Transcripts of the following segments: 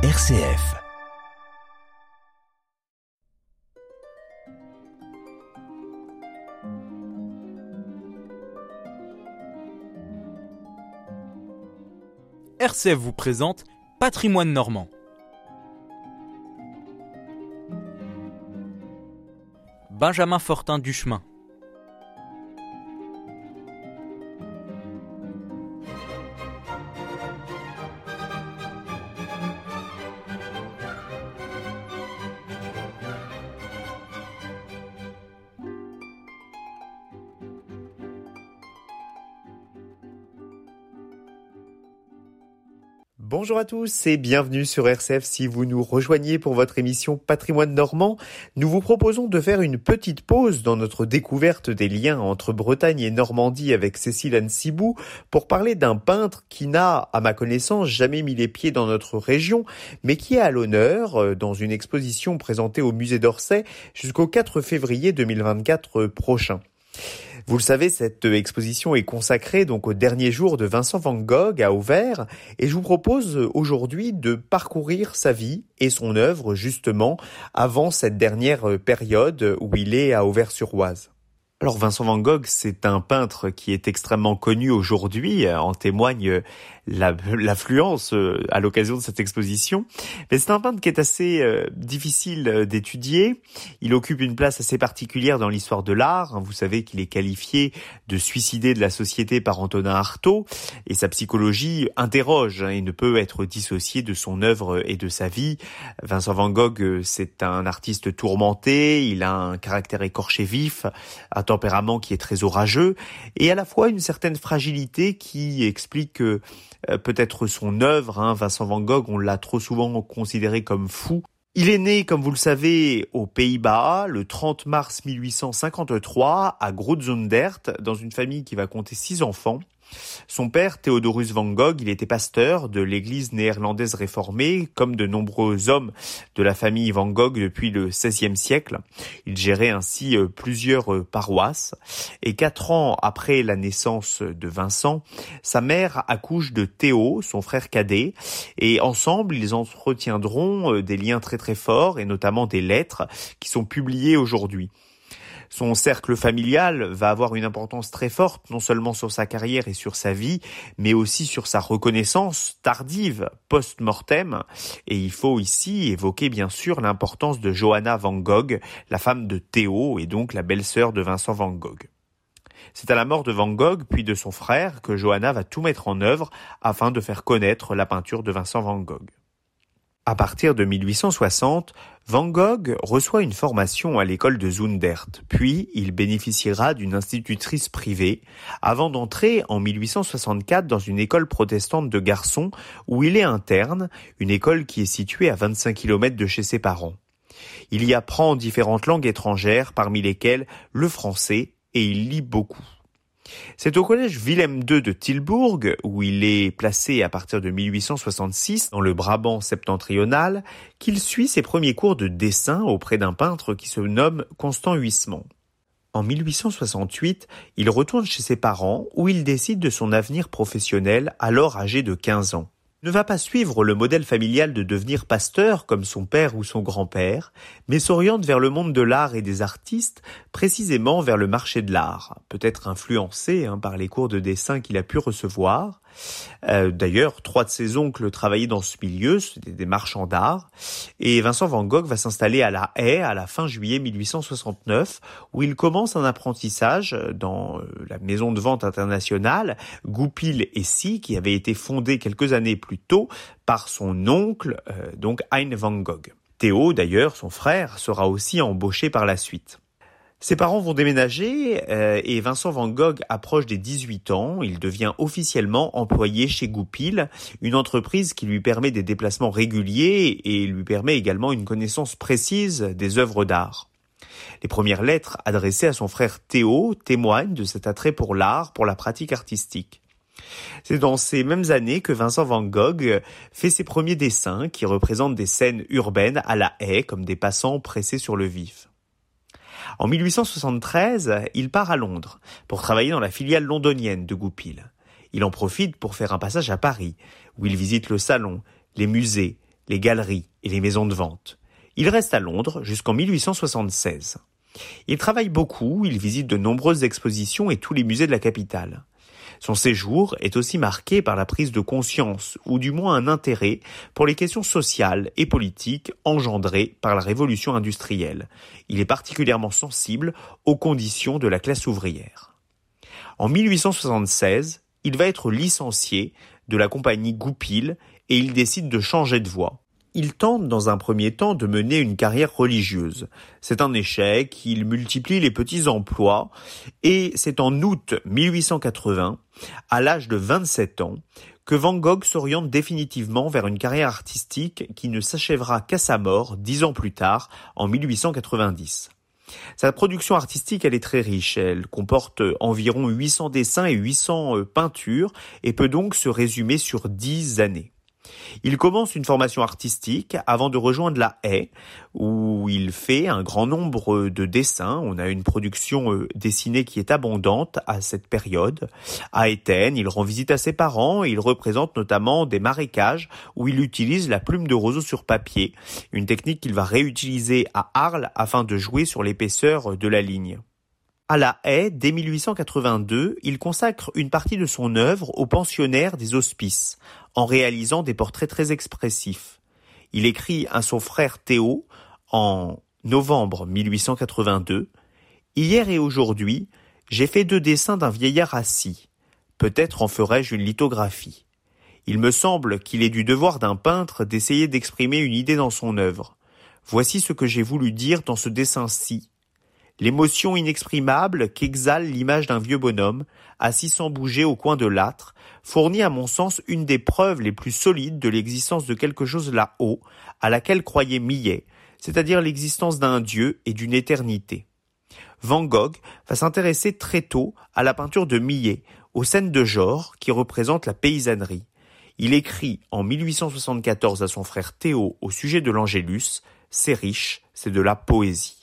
RCF. RCF vous présente Patrimoine normand. Benjamin Fortin Duchemin. Bonjour à tous et bienvenue sur RCF. Si vous nous rejoignez pour votre émission Patrimoine normand, nous vous proposons de faire une petite pause dans notre découverte des liens entre Bretagne et Normandie avec Cécile Anne-Sibou pour parler d'un peintre qui n'a, à ma connaissance, jamais mis les pieds dans notre région, mais qui est à l'honneur euh, dans une exposition présentée au musée d'Orsay jusqu'au 4 février 2024 prochain. Vous le savez, cette exposition est consacrée donc au dernier jour de Vincent Van Gogh à Auvers et je vous propose aujourd'hui de parcourir sa vie et son œuvre justement avant cette dernière période où il est à Auvers-sur-Oise. Alors Vincent Van Gogh, c'est un peintre qui est extrêmement connu aujourd'hui, en témoigne l'affluence euh, à l'occasion de cette exposition. Mais c'est un peintre qui est assez euh, difficile euh, d'étudier. Il occupe une place assez particulière dans l'histoire de l'art. Vous savez qu'il est qualifié de suicidé de la société par Antonin Artaud et sa psychologie interroge hein, et ne peut être dissociée de son œuvre et de sa vie. Vincent Van Gogh, c'est un artiste tourmenté, il a un caractère écorché vif, un tempérament qui est très orageux et à la fois une certaine fragilité qui explique peut-être son œuvre. Hein. Vincent Van Gogh, on l'a trop souvent considéré comme fou. Il est né, comme vous le savez, aux Pays-Bas le 30 mars 1853 à Groot-Zundert, dans une famille qui va compter six enfants. Son père, Theodorus van Gogh, il était pasteur de l'église néerlandaise réformée, comme de nombreux hommes de la famille van Gogh depuis le XVIe siècle. Il gérait ainsi euh, plusieurs euh, paroisses. Et quatre ans après la naissance de Vincent, sa mère accouche de Théo, son frère cadet, et ensemble, ils entretiendront euh, des liens très très forts, et notamment des lettres qui sont publiées aujourd'hui. Son cercle familial va avoir une importance très forte, non seulement sur sa carrière et sur sa vie, mais aussi sur sa reconnaissance tardive, post-mortem. Et il faut ici évoquer bien sûr l'importance de Johanna Van Gogh, la femme de Théo et donc la belle-sœur de Vincent Van Gogh. C'est à la mort de Van Gogh, puis de son frère, que Johanna va tout mettre en œuvre afin de faire connaître la peinture de Vincent Van Gogh. À partir de 1860, Van Gogh reçoit une formation à l'école de Zundert, puis il bénéficiera d'une institutrice privée, avant d'entrer en 1864 dans une école protestante de garçons où il est interne, une école qui est située à 25 km de chez ses parents. Il y apprend différentes langues étrangères, parmi lesquelles le français, et il lit beaucoup. C'est au collège Willem II de Tilbourg, où il est placé à partir de 1866 dans le Brabant septentrional, qu'il suit ses premiers cours de dessin auprès d'un peintre qui se nomme Constant Huysmans. En 1868, il retourne chez ses parents où il décide de son avenir professionnel alors âgé de 15 ans ne va pas suivre le modèle familial de devenir pasteur comme son père ou son grand-père, mais s'oriente vers le monde de l'art et des artistes, précisément vers le marché de l'art, peut-être influencé hein, par les cours de dessin qu'il a pu recevoir, euh, d'ailleurs, trois de ses oncles travaillaient dans ce milieu, c'était des marchands d'art, et Vincent Van Gogh va s'installer à La Haye à la fin juillet 1869, où il commence un apprentissage dans euh, la maison de vente internationale Goupil et Si, qui avait été fondée quelques années plus tôt par son oncle, euh, donc Hein Van Gogh. Théo, d'ailleurs, son frère, sera aussi embauché par la suite. Ses parents vont déménager euh, et Vincent Van Gogh approche des 18 ans. Il devient officiellement employé chez Goupil, une entreprise qui lui permet des déplacements réguliers et lui permet également une connaissance précise des œuvres d'art. Les premières lettres adressées à son frère Théo témoignent de cet attrait pour l'art, pour la pratique artistique. C'est dans ces mêmes années que Vincent Van Gogh fait ses premiers dessins qui représentent des scènes urbaines à la haie comme des passants pressés sur le vif. En 1873, il part à Londres pour travailler dans la filiale londonienne de Goupil. Il en profite pour faire un passage à Paris, où il visite le salon, les musées, les galeries et les maisons de vente. Il reste à Londres jusqu'en 1876. Il travaille beaucoup, il visite de nombreuses expositions et tous les musées de la capitale. Son séjour est aussi marqué par la prise de conscience, ou du moins un intérêt, pour les questions sociales et politiques engendrées par la révolution industrielle. Il est particulièrement sensible aux conditions de la classe ouvrière. En 1876, il va être licencié de la compagnie Goupil et il décide de changer de voie. Il tente dans un premier temps de mener une carrière religieuse. C'est un échec, il multiplie les petits emplois et c'est en août 1880, à l'âge de 27 ans, que Van Gogh s'oriente définitivement vers une carrière artistique qui ne s'achèvera qu'à sa mort dix ans plus tard, en 1890. Sa production artistique, elle est très riche. Elle comporte environ 800 dessins et 800 euh, peintures et peut donc se résumer sur dix années. Il commence une formation artistique avant de rejoindre la Haye, où il fait un grand nombre de dessins. On a une production euh, dessinée qui est abondante à cette période. À Étienne, il rend visite à ses parents et il représente notamment des marécages où il utilise la plume de roseau sur papier, une technique qu'il va réutiliser à Arles afin de jouer sur l'épaisseur de la ligne. À la haie, dès 1882, il consacre une partie de son œuvre aux pensionnaires des hospices, en réalisant des portraits très expressifs. Il écrit à son frère Théo, en novembre 1882, Hier et aujourd'hui, j'ai fait deux dessins d'un vieillard assis. Peut-être en ferai-je une lithographie. Il me semble qu'il est du devoir d'un peintre d'essayer d'exprimer une idée dans son œuvre. Voici ce que j'ai voulu dire dans ce dessin-ci, L'émotion inexprimable qu'exhale l'image d'un vieux bonhomme, assis sans bouger au coin de l'âtre, fournit à mon sens une des preuves les plus solides de l'existence de quelque chose là-haut, à laquelle croyait Millet, c'est-à-dire l'existence d'un Dieu et d'une éternité. Van Gogh va s'intéresser très tôt à la peinture de Millet, aux scènes de genre qui représentent la paysannerie. Il écrit en 1874 à son frère Théo au sujet de l'Angélus, c'est riche, c'est de la poésie.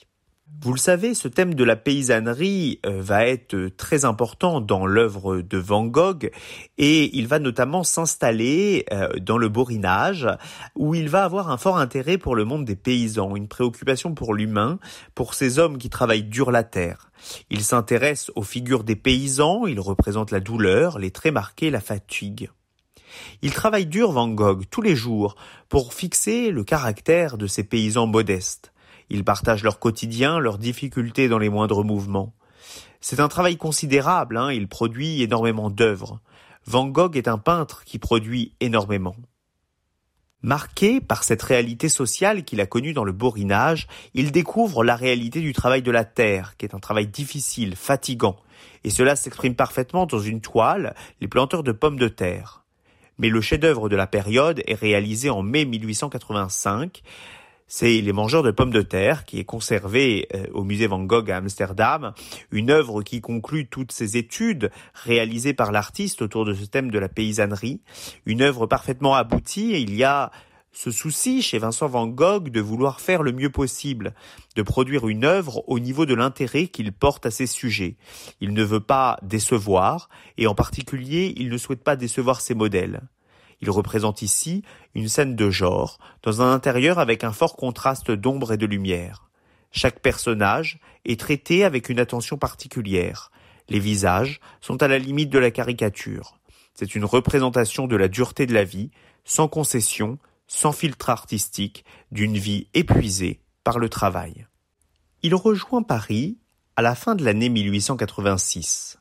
Vous le savez, ce thème de la paysannerie euh, va être très important dans l'œuvre de Van Gogh et il va notamment s'installer euh, dans le borinage où il va avoir un fort intérêt pour le monde des paysans, une préoccupation pour l'humain, pour ces hommes qui travaillent dur la terre. Il s'intéresse aux figures des paysans, il représente la douleur, les traits marqués, la fatigue. Il travaille dur Van Gogh tous les jours pour fixer le caractère de ces paysans modestes. Ils partagent leur quotidien, leurs difficultés dans les moindres mouvements. C'est un travail considérable, hein, il produit énormément d'œuvres. Van Gogh est un peintre qui produit énormément. Marqué par cette réalité sociale qu'il a connue dans le borinage, il découvre la réalité du travail de la terre, qui est un travail difficile, fatigant, et cela s'exprime parfaitement dans une toile, les planteurs de pommes de terre. Mais le chef-d'œuvre de la période est réalisé en mai 1885, c'est Les Mangeurs de pommes de terre, qui est conservé euh, au musée Van Gogh à Amsterdam, une œuvre qui conclut toutes ces études réalisées par l'artiste autour de ce thème de la paysannerie, une œuvre parfaitement aboutie, et il y a ce souci chez Vincent Van Gogh de vouloir faire le mieux possible, de produire une œuvre au niveau de l'intérêt qu'il porte à ses sujets. Il ne veut pas décevoir, et en particulier, il ne souhaite pas décevoir ses modèles. Il représente ici une scène de genre, dans un intérieur avec un fort contraste d'ombre et de lumière. Chaque personnage est traité avec une attention particulière. Les visages sont à la limite de la caricature. C'est une représentation de la dureté de la vie, sans concession, sans filtre artistique, d'une vie épuisée par le travail. Il rejoint Paris à la fin de l'année 1886.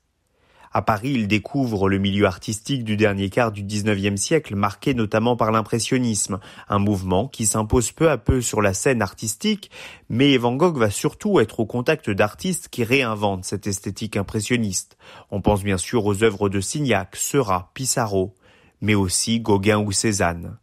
À Paris, il découvre le milieu artistique du dernier quart du XIXe siècle, marqué notamment par l'impressionnisme, un mouvement qui s'impose peu à peu sur la scène artistique, mais Van Gogh va surtout être au contact d'artistes qui réinventent cette esthétique impressionniste. On pense bien sûr aux œuvres de Signac, Seurat, Pissarro, mais aussi Gauguin ou Cézanne.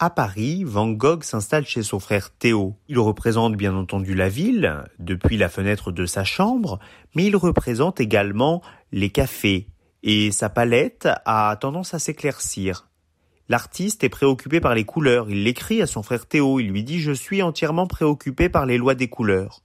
À Paris, Van Gogh s'installe chez son frère Théo. Il représente bien entendu la ville, depuis la fenêtre de sa chambre, mais il représente également les cafés, et sa palette a tendance à s'éclaircir. L'artiste est préoccupé par les couleurs, il l'écrit à son frère Théo, il lui dit Je suis entièrement préoccupé par les lois des couleurs.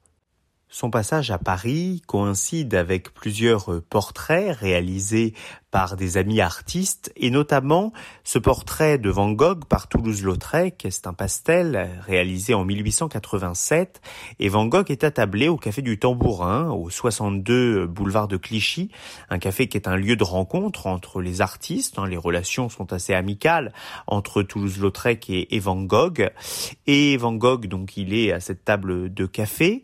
Son passage à Paris coïncide avec plusieurs portraits réalisés par des amis artistes et notamment ce portrait de Van Gogh par Toulouse-Lautrec. C'est un pastel réalisé en 1887 et Van Gogh est attablé au café du Tambourin au 62 boulevard de Clichy, un café qui est un lieu de rencontre entre les artistes. Hein. Les relations sont assez amicales entre Toulouse-Lautrec et, Van Gogh. Et Van Gogh, donc, il est à cette table de café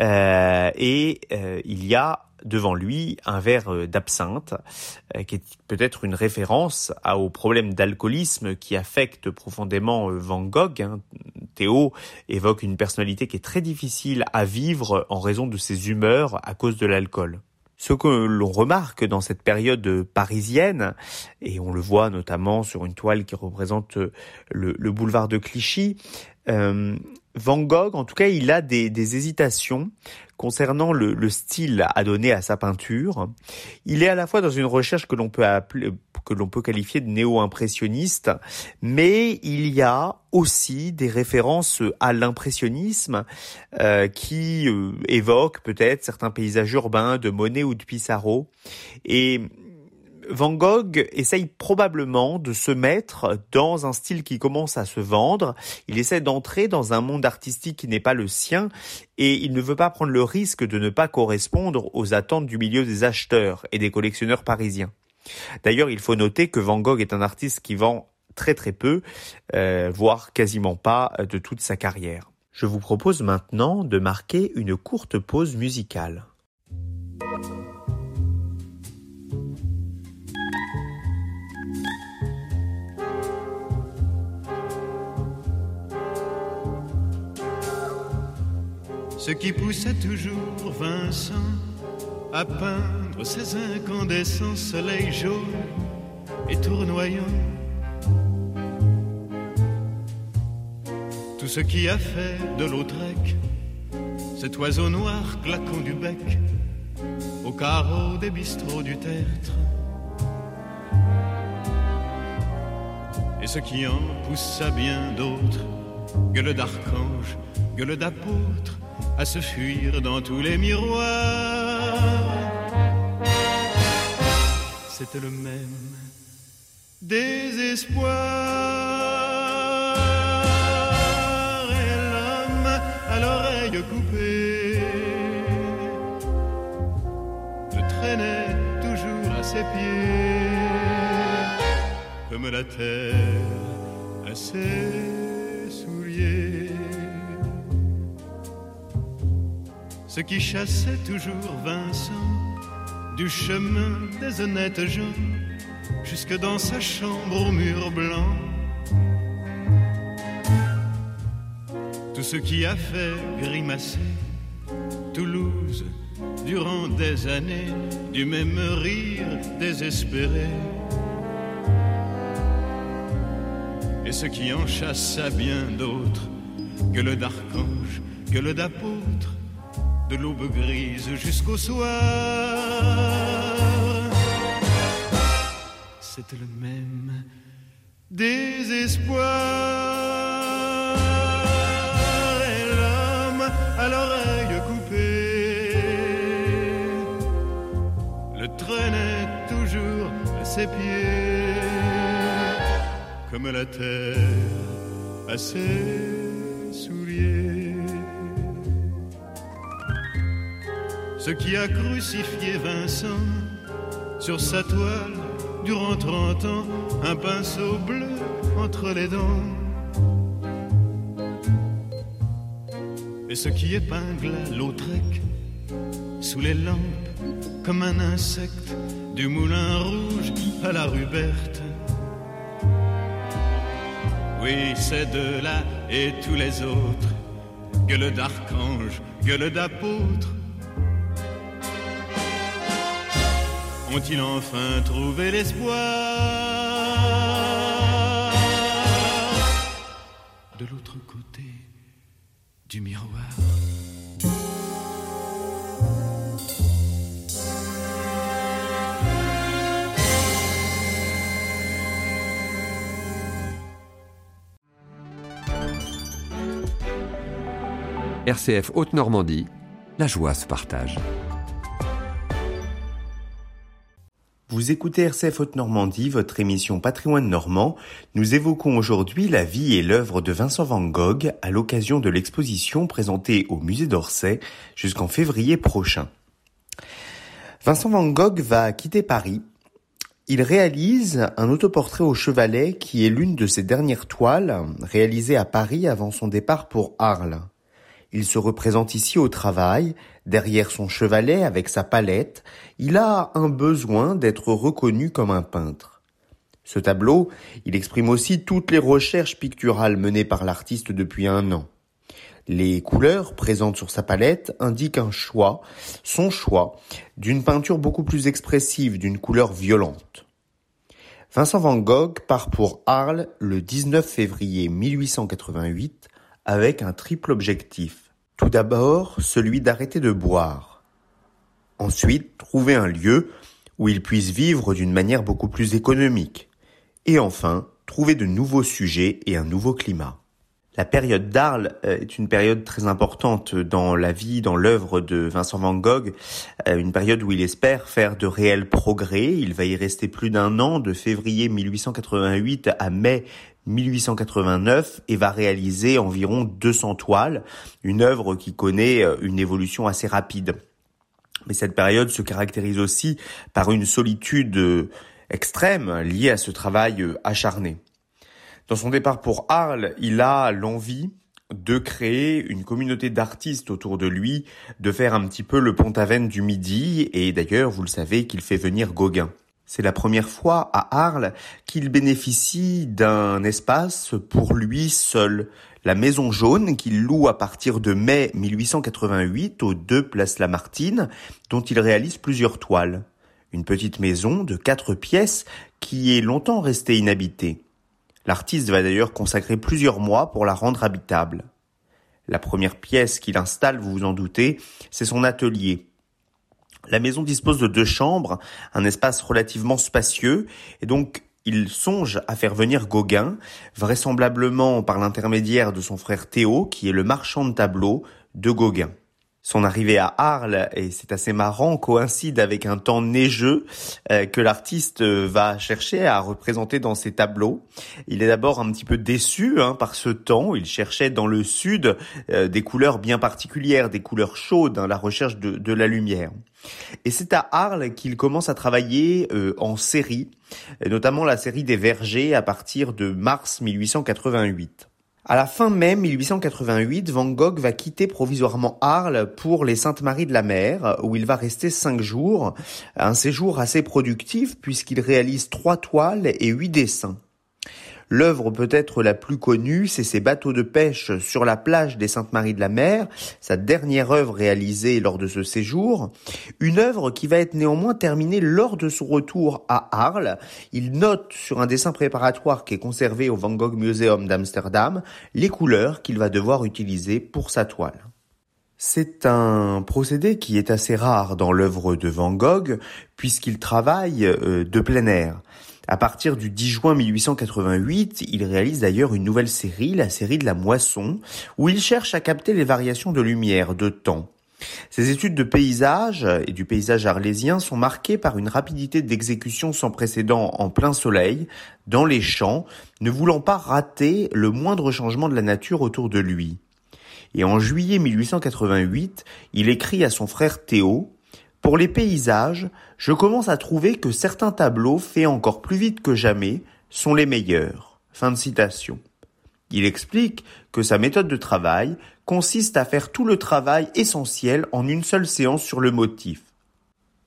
euh, et euh, il y a devant lui un verre euh, d'absinthe, euh, qui est peut-être une référence au problème d'alcoolisme qui affecte profondément euh, Van Gogh. Hein. Théo évoque une personnalité qui est très difficile à vivre en raison de ses humeurs à cause de l'alcool. Ce que l'on remarque dans cette période parisienne, et on le voit notamment sur une toile qui représente le, boulevard de Clichy, Van Gogh, en tout cas, il a des, hésitations concernant le, style à donner à sa peinture. Il est à la fois dans une recherche que l'on peut appeler, que l'on peut qualifier de néo-impressionniste, mais il y a aussi des références à l'impressionnisme euh, qui euh, évoquent peut-être certains paysages urbains de Monet ou de Pissarro. Et Van Gogh essaye probablement de se mettre dans un style qui commence à se vendre. Il essaie d'entrer dans un monde artistique qui n'est pas le sien et il ne veut pas prendre le risque de ne pas correspondre aux attentes du milieu des acheteurs et des collectionneurs parisiens. D'ailleurs, il faut noter que Van Gogh est un artiste qui vend très très peu, euh, voire quasiment pas de toute sa carrière. Je vous propose maintenant de marquer une courte pause musicale. Ce qui poussait toujours Vincent à peindre ses incandescents soleils jaunes et tournoyants. Tout ce qui a fait de Lautrec cet oiseau noir claquant du bec au carreau des bistrots du tertre. Et ce qui en poussa bien d'autres, gueule d'archange, gueule d'apôtre, à se fuir dans tous les miroirs. C'était le même désespoir. Et l'homme à l'oreille coupée le traînait toujours à ses pieds, comme la terre à ses ce qui chassait toujours Vincent du chemin des honnêtes gens jusque dans sa chambre au mur blanc. Tout ce qui a fait grimacer Toulouse durant des années du même rire désespéré. Et ce qui en chassa bien d'autres que le d'archange, que le d'apôtre de l'aube grise jusqu'au soir. C'était le même désespoir. Et l'homme à l'oreille coupée le traînait toujours à ses pieds, comme la terre à ses ce qui a crucifié Vincent sur sa toile durant trente ans, un pinceau bleu entre les dents. Et ce qui épingla Lautrec sous les lampes comme un insecte du moulin rouge à la rue Berthe. Oui, ces deux-là et tous les autres, gueule d'archange, gueule d'apôtre, Ont-ils enfin trouvé l'espoir de l'autre côté du miroir? RCF Haute-Normandie, la joie se partage. Vous écoutez RCF Haute-Normandie, votre émission Patrimoine Normand. Nous évoquons aujourd'hui la vie et l'œuvre de Vincent van Gogh à l'occasion de l'exposition présentée au musée d'Orsay jusqu'en février prochain. Vincent van Gogh va quitter Paris. Il réalise un autoportrait au chevalet qui est l'une de ses dernières toiles réalisées à Paris avant son départ pour Arles. Il se représente ici au travail, derrière son chevalet avec sa palette, il a un besoin d'être reconnu comme un peintre. Ce tableau, il exprime aussi toutes les recherches picturales menées par l'artiste depuis un an. Les couleurs présentes sur sa palette indiquent un choix, son choix, d'une peinture beaucoup plus expressive, d'une couleur violente. Vincent van Gogh part pour Arles le 19 février 1888 avec un triple objectif. Tout d'abord, celui d'arrêter de boire. Ensuite, trouver un lieu où il puisse vivre d'une manière beaucoup plus économique. Et enfin, trouver de nouveaux sujets et un nouveau climat. La période d'Arles euh, est une période très importante dans la vie, dans l'œuvre de Vincent Van Gogh, euh, une période où il espère faire de réels progrès. Il va y rester plus d'un an, de février 1888 à mai 1889 et va réaliser environ 200 toiles, une œuvre qui connaît euh, une évolution assez rapide. Mais cette période se caractérise aussi par une solitude euh, extrême liée à ce travail euh, acharné. Dans son départ pour Arles, il a l'envie de créer une communauté d'artistes autour de lui, de faire un petit peu le pont-aven du Midi, et d'ailleurs, vous le savez, qu'il fait venir Gauguin. C'est la première fois à Arles qu'il bénéficie d'un espace pour lui seul. La Maison Jaune qu'il loue à partir de mai 1888 aux deux places Lamartine, dont il réalise plusieurs toiles. Une petite maison de quatre pièces qui est longtemps restée inhabitée. L'artiste va d'ailleurs consacrer plusieurs mois pour la rendre habitable. La première pièce qu'il installe, vous vous en doutez, c'est son atelier, la maison dispose de deux chambres, un espace relativement spacieux, et donc il songe à faire venir Gauguin, vraisemblablement par l'intermédiaire de son frère Théo, qui est le marchand de tableaux de Gauguin. Son arrivée à Arles, et c'est assez marrant, coïncide avec un temps neigeux euh, que l'artiste va chercher à représenter dans ses tableaux. Il est d'abord un petit peu déçu hein, par ce temps. Il cherchait dans le sud euh, des couleurs bien particulières, des couleurs chaudes, hein, la recherche de, la lumière. Et c'est à Arles qu'il commence à travailler euh, en série, notamment la série des Vergers à partir de mars 1888. À la fin mai 1888, Van Gogh va quitter provisoirement Arles pour les Saintes-Maries de la Mer, où il va rester cinq jours, un séjour assez productif puisqu'il réalise trois toiles et huit dessins. L'œuvre peut-être la plus connue, c'est ses bateaux de pêche sur la plage des Saintes-Maries de la Mer, sa dernière œuvre réalisée lors de ce séjour, une œuvre qui va être néanmoins terminée lors de son retour à Arles. Il note sur un dessin préparatoire qui est conservé au Van Gogh Museum d'Amsterdam les couleurs qu'il va devoir utiliser pour sa toile. C'est un procédé qui est assez rare dans l'œuvre de Van Gogh puisqu'il travaille euh, de plein air. À partir du 10 juin 1888, il réalise d'ailleurs une nouvelle série, la série de la moisson, où il cherche à capter les variations de lumière, de temps. Ses études de paysage et du paysage arlésien sont marquées par une rapidité d'exécution sans précédent en plein soleil, dans les champs, ne voulant pas rater le moindre changement de la nature autour de lui. Et en juillet 1888, il écrit à son frère Théo, pour les paysages, je commence à trouver que certains tableaux faits encore plus vite que jamais sont les meilleurs. Fin de citation. Il explique que sa méthode de travail consiste à faire tout le travail essentiel en une seule séance sur le motif.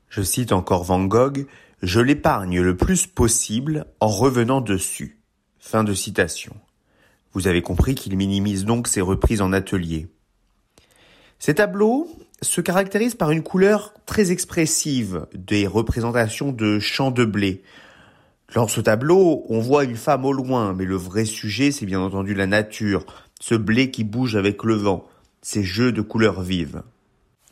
Je cite encore Van Gogh, je l'épargne le plus possible en revenant dessus. Fin de citation. Vous avez compris qu'il minimise donc ses reprises en atelier. Ces tableaux se caractérisent par une couleur très expressive, des représentations de champs de blé. Dans ce tableau, on voit une femme au loin, mais le vrai sujet, c'est bien entendu la nature, ce blé qui bouge avec le vent, ces jeux de couleurs vives.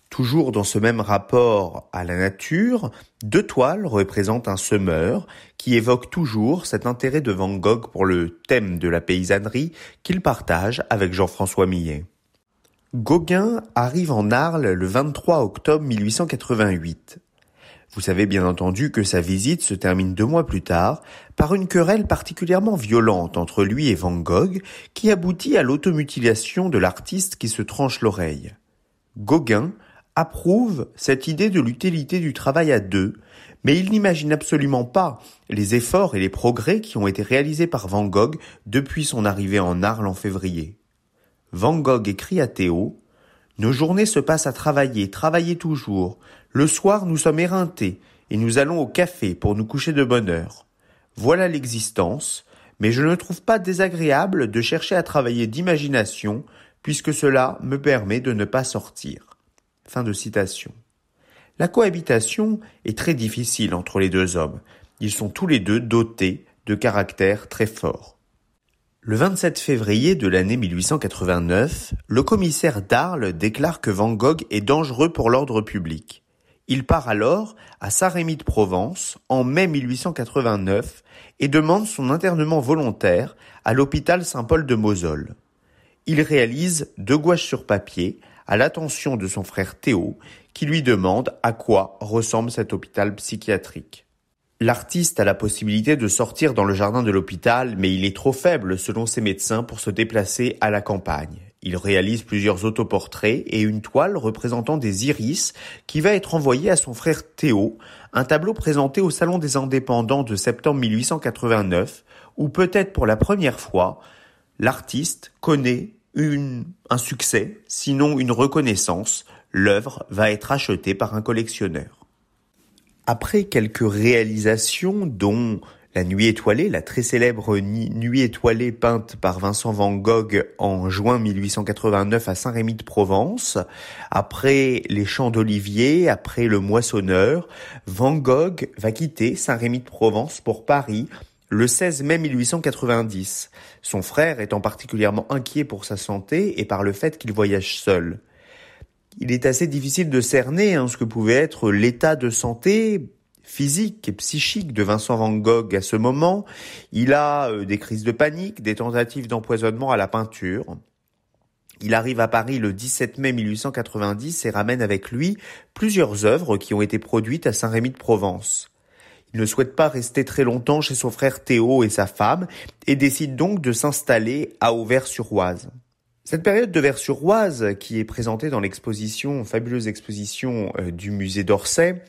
Toujours dans ce même rapport à la nature, deux toiles représentent un semeur qui évoque toujours cet intérêt de Van Gogh pour le thème de la paysannerie qu'il partage avec Jean-François Millet. Gauguin arrive en Arles le 23 octobre 1888. Vous savez bien entendu que sa visite se termine deux mois plus tard par une querelle particulièrement violente entre lui et Van Gogh qui aboutit à l'automutilation de l'artiste qui se tranche l'oreille. Gauguin approuve cette idée de l'utilité du travail à deux, mais il n'imagine absolument pas les efforts et les progrès qui ont été réalisés par Van Gogh depuis son arrivée en Arles en février. Van Gogh écrit à Théo Nos journées se passent à travailler, travailler toujours. Le soir, nous sommes éreintés et nous allons au café pour nous coucher de bonne heure. Voilà l'existence, mais je ne trouve pas désagréable de chercher à travailler d'imagination puisque cela me permet de ne pas sortir. Fin de citation. La cohabitation est très difficile entre les deux hommes. Ils sont tous les deux dotés de caractères très forts. Le 27 février de l'année 1889, le commissaire d'Arles déclare que Van Gogh est dangereux pour l'ordre public. Il part alors à Saint-Rémy de Provence en mai 1889 et demande son internement volontaire à l'hôpital Saint-Paul de Mosole. Il réalise deux gouaches sur papier à l'attention de son frère Théo qui lui demande à quoi ressemble cet hôpital psychiatrique. L'artiste a la possibilité de sortir dans le jardin de l'hôpital, mais il est trop faible selon ses médecins pour se déplacer à la campagne. Il réalise plusieurs autoportraits et une toile représentant des iris qui va être envoyée à son frère Théo, un tableau présenté au Salon des Indépendants de septembre 1889, où peut-être pour la première fois, l'artiste connaît un succès, sinon une reconnaissance. L'œuvre va être achetée par un collectionneur. Après quelques réalisations, dont La Nuit étoilée, la très célèbre Nuit étoilée peinte par Vincent van Gogh en juin 1889 à Saint-Rémy de Provence, après Les Champs d'Olivier, après Le Moissonneur, Van Gogh va quitter Saint-Rémy de Provence pour Paris le 16 mai 1890, son frère étant particulièrement inquiet pour sa santé et par le fait qu'il voyage seul il est assez difficile de cerner hein, ce que pouvait être l'état de santé physique et psychique de Vincent Van Gogh à ce moment. Il a euh, des crises de panique, des tentatives d'empoisonnement à la peinture. Il arrive à Paris le 17 mai 1890 et ramène avec lui plusieurs œuvres qui ont été produites à Saint-Rémy de Provence. Il ne souhaite pas rester très longtemps chez son frère Théo et sa femme et décide donc de s'installer à Auvers-sur-Oise. Cette période de Vers-sur-Oise, qui est présentée dans l'exposition, fabuleuse exposition euh, du musée d'Orsay,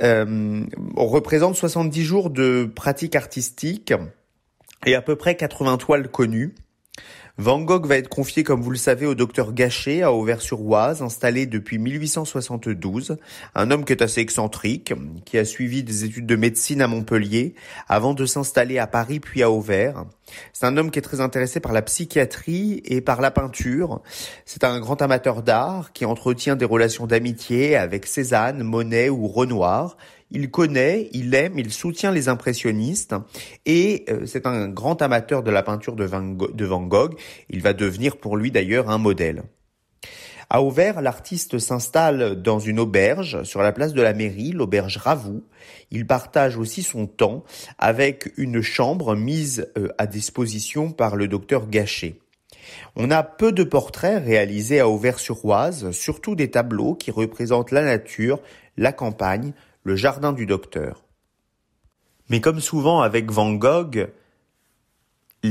euh, représente 70 jours de pratique artistique et à peu près 80 toiles connues. Van Gogh va être confié, comme vous le savez, au docteur Gachet à Auvers-sur-Oise, installé depuis 1872. Un homme qui est assez excentrique, qui a suivi des études de médecine à Montpellier, avant de s'installer à Paris puis à Auvers. C'est un homme qui est très intéressé par la psychiatrie et par la peinture. C'est un grand amateur d'art qui entretient des relations d'amitié avec Cézanne, Monet ou Renoir il connaît, il aime, il soutient les impressionnistes et euh, c'est un grand amateur de la peinture de Van, Gogh. Il va devenir pour lui d'ailleurs un modèle. À Auvers, l'artiste s'installe dans une auberge sur la place de la mairie, l'auberge Ravoux. Il partage aussi son temps avec une chambre mise euh, à disposition par le docteur Gachet. On a peu de portraits réalisés à Auvers-sur-Oise, surtout des tableaux qui représentent la nature, la campagne, le jardin du docteur. Mais comme souvent avec Van Gogh,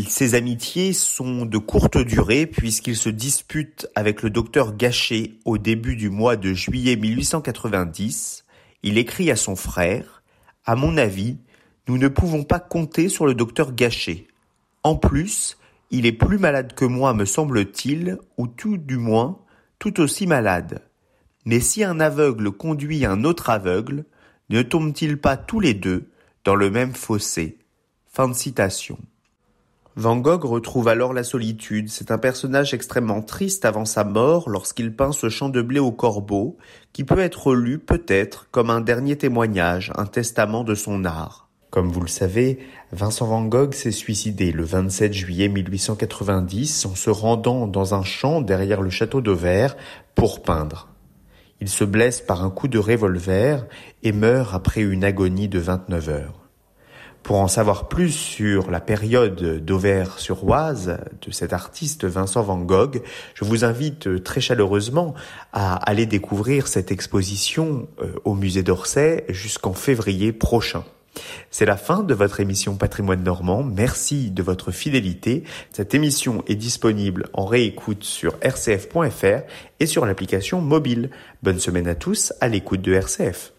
ses amitiés sont de courte durée puisqu'il se dispute avec le docteur Gachet au début du mois de juillet 1890. Il écrit à son frère À mon avis, nous ne pouvons pas compter sur le docteur Gachet. En plus, il est plus malade que moi, me semble-t-il, ou tout du moins tout aussi malade. Mais si un aveugle conduit un autre aveugle, ne tombent-ils pas tous les deux dans le même fossé? Fin de citation. Van Gogh retrouve alors la solitude. C'est un personnage extrêmement triste avant sa mort lorsqu'il peint ce champ de blé au corbeau, qui peut être lu peut-être comme un dernier témoignage, un testament de son art. Comme vous le savez, Vincent Van Gogh s'est suicidé le 27 juillet 1890 en se rendant dans un champ derrière le château de Verre pour peindre. Il se blesse par un coup de revolver et meurt après une agonie de 29 heures. Pour en savoir plus sur la période d'Auvers-sur-Oise de cet artiste Vincent Van Gogh, je vous invite très chaleureusement à aller découvrir cette exposition euh, au musée d'Orsay jusqu'en février prochain. C'est la fin de votre émission Patrimoine Normand. Merci de votre fidélité. Cette émission est disponible en réécoute sur rcf.fr et sur l'application mobile. Bonne semaine à tous à l'écoute de RCF.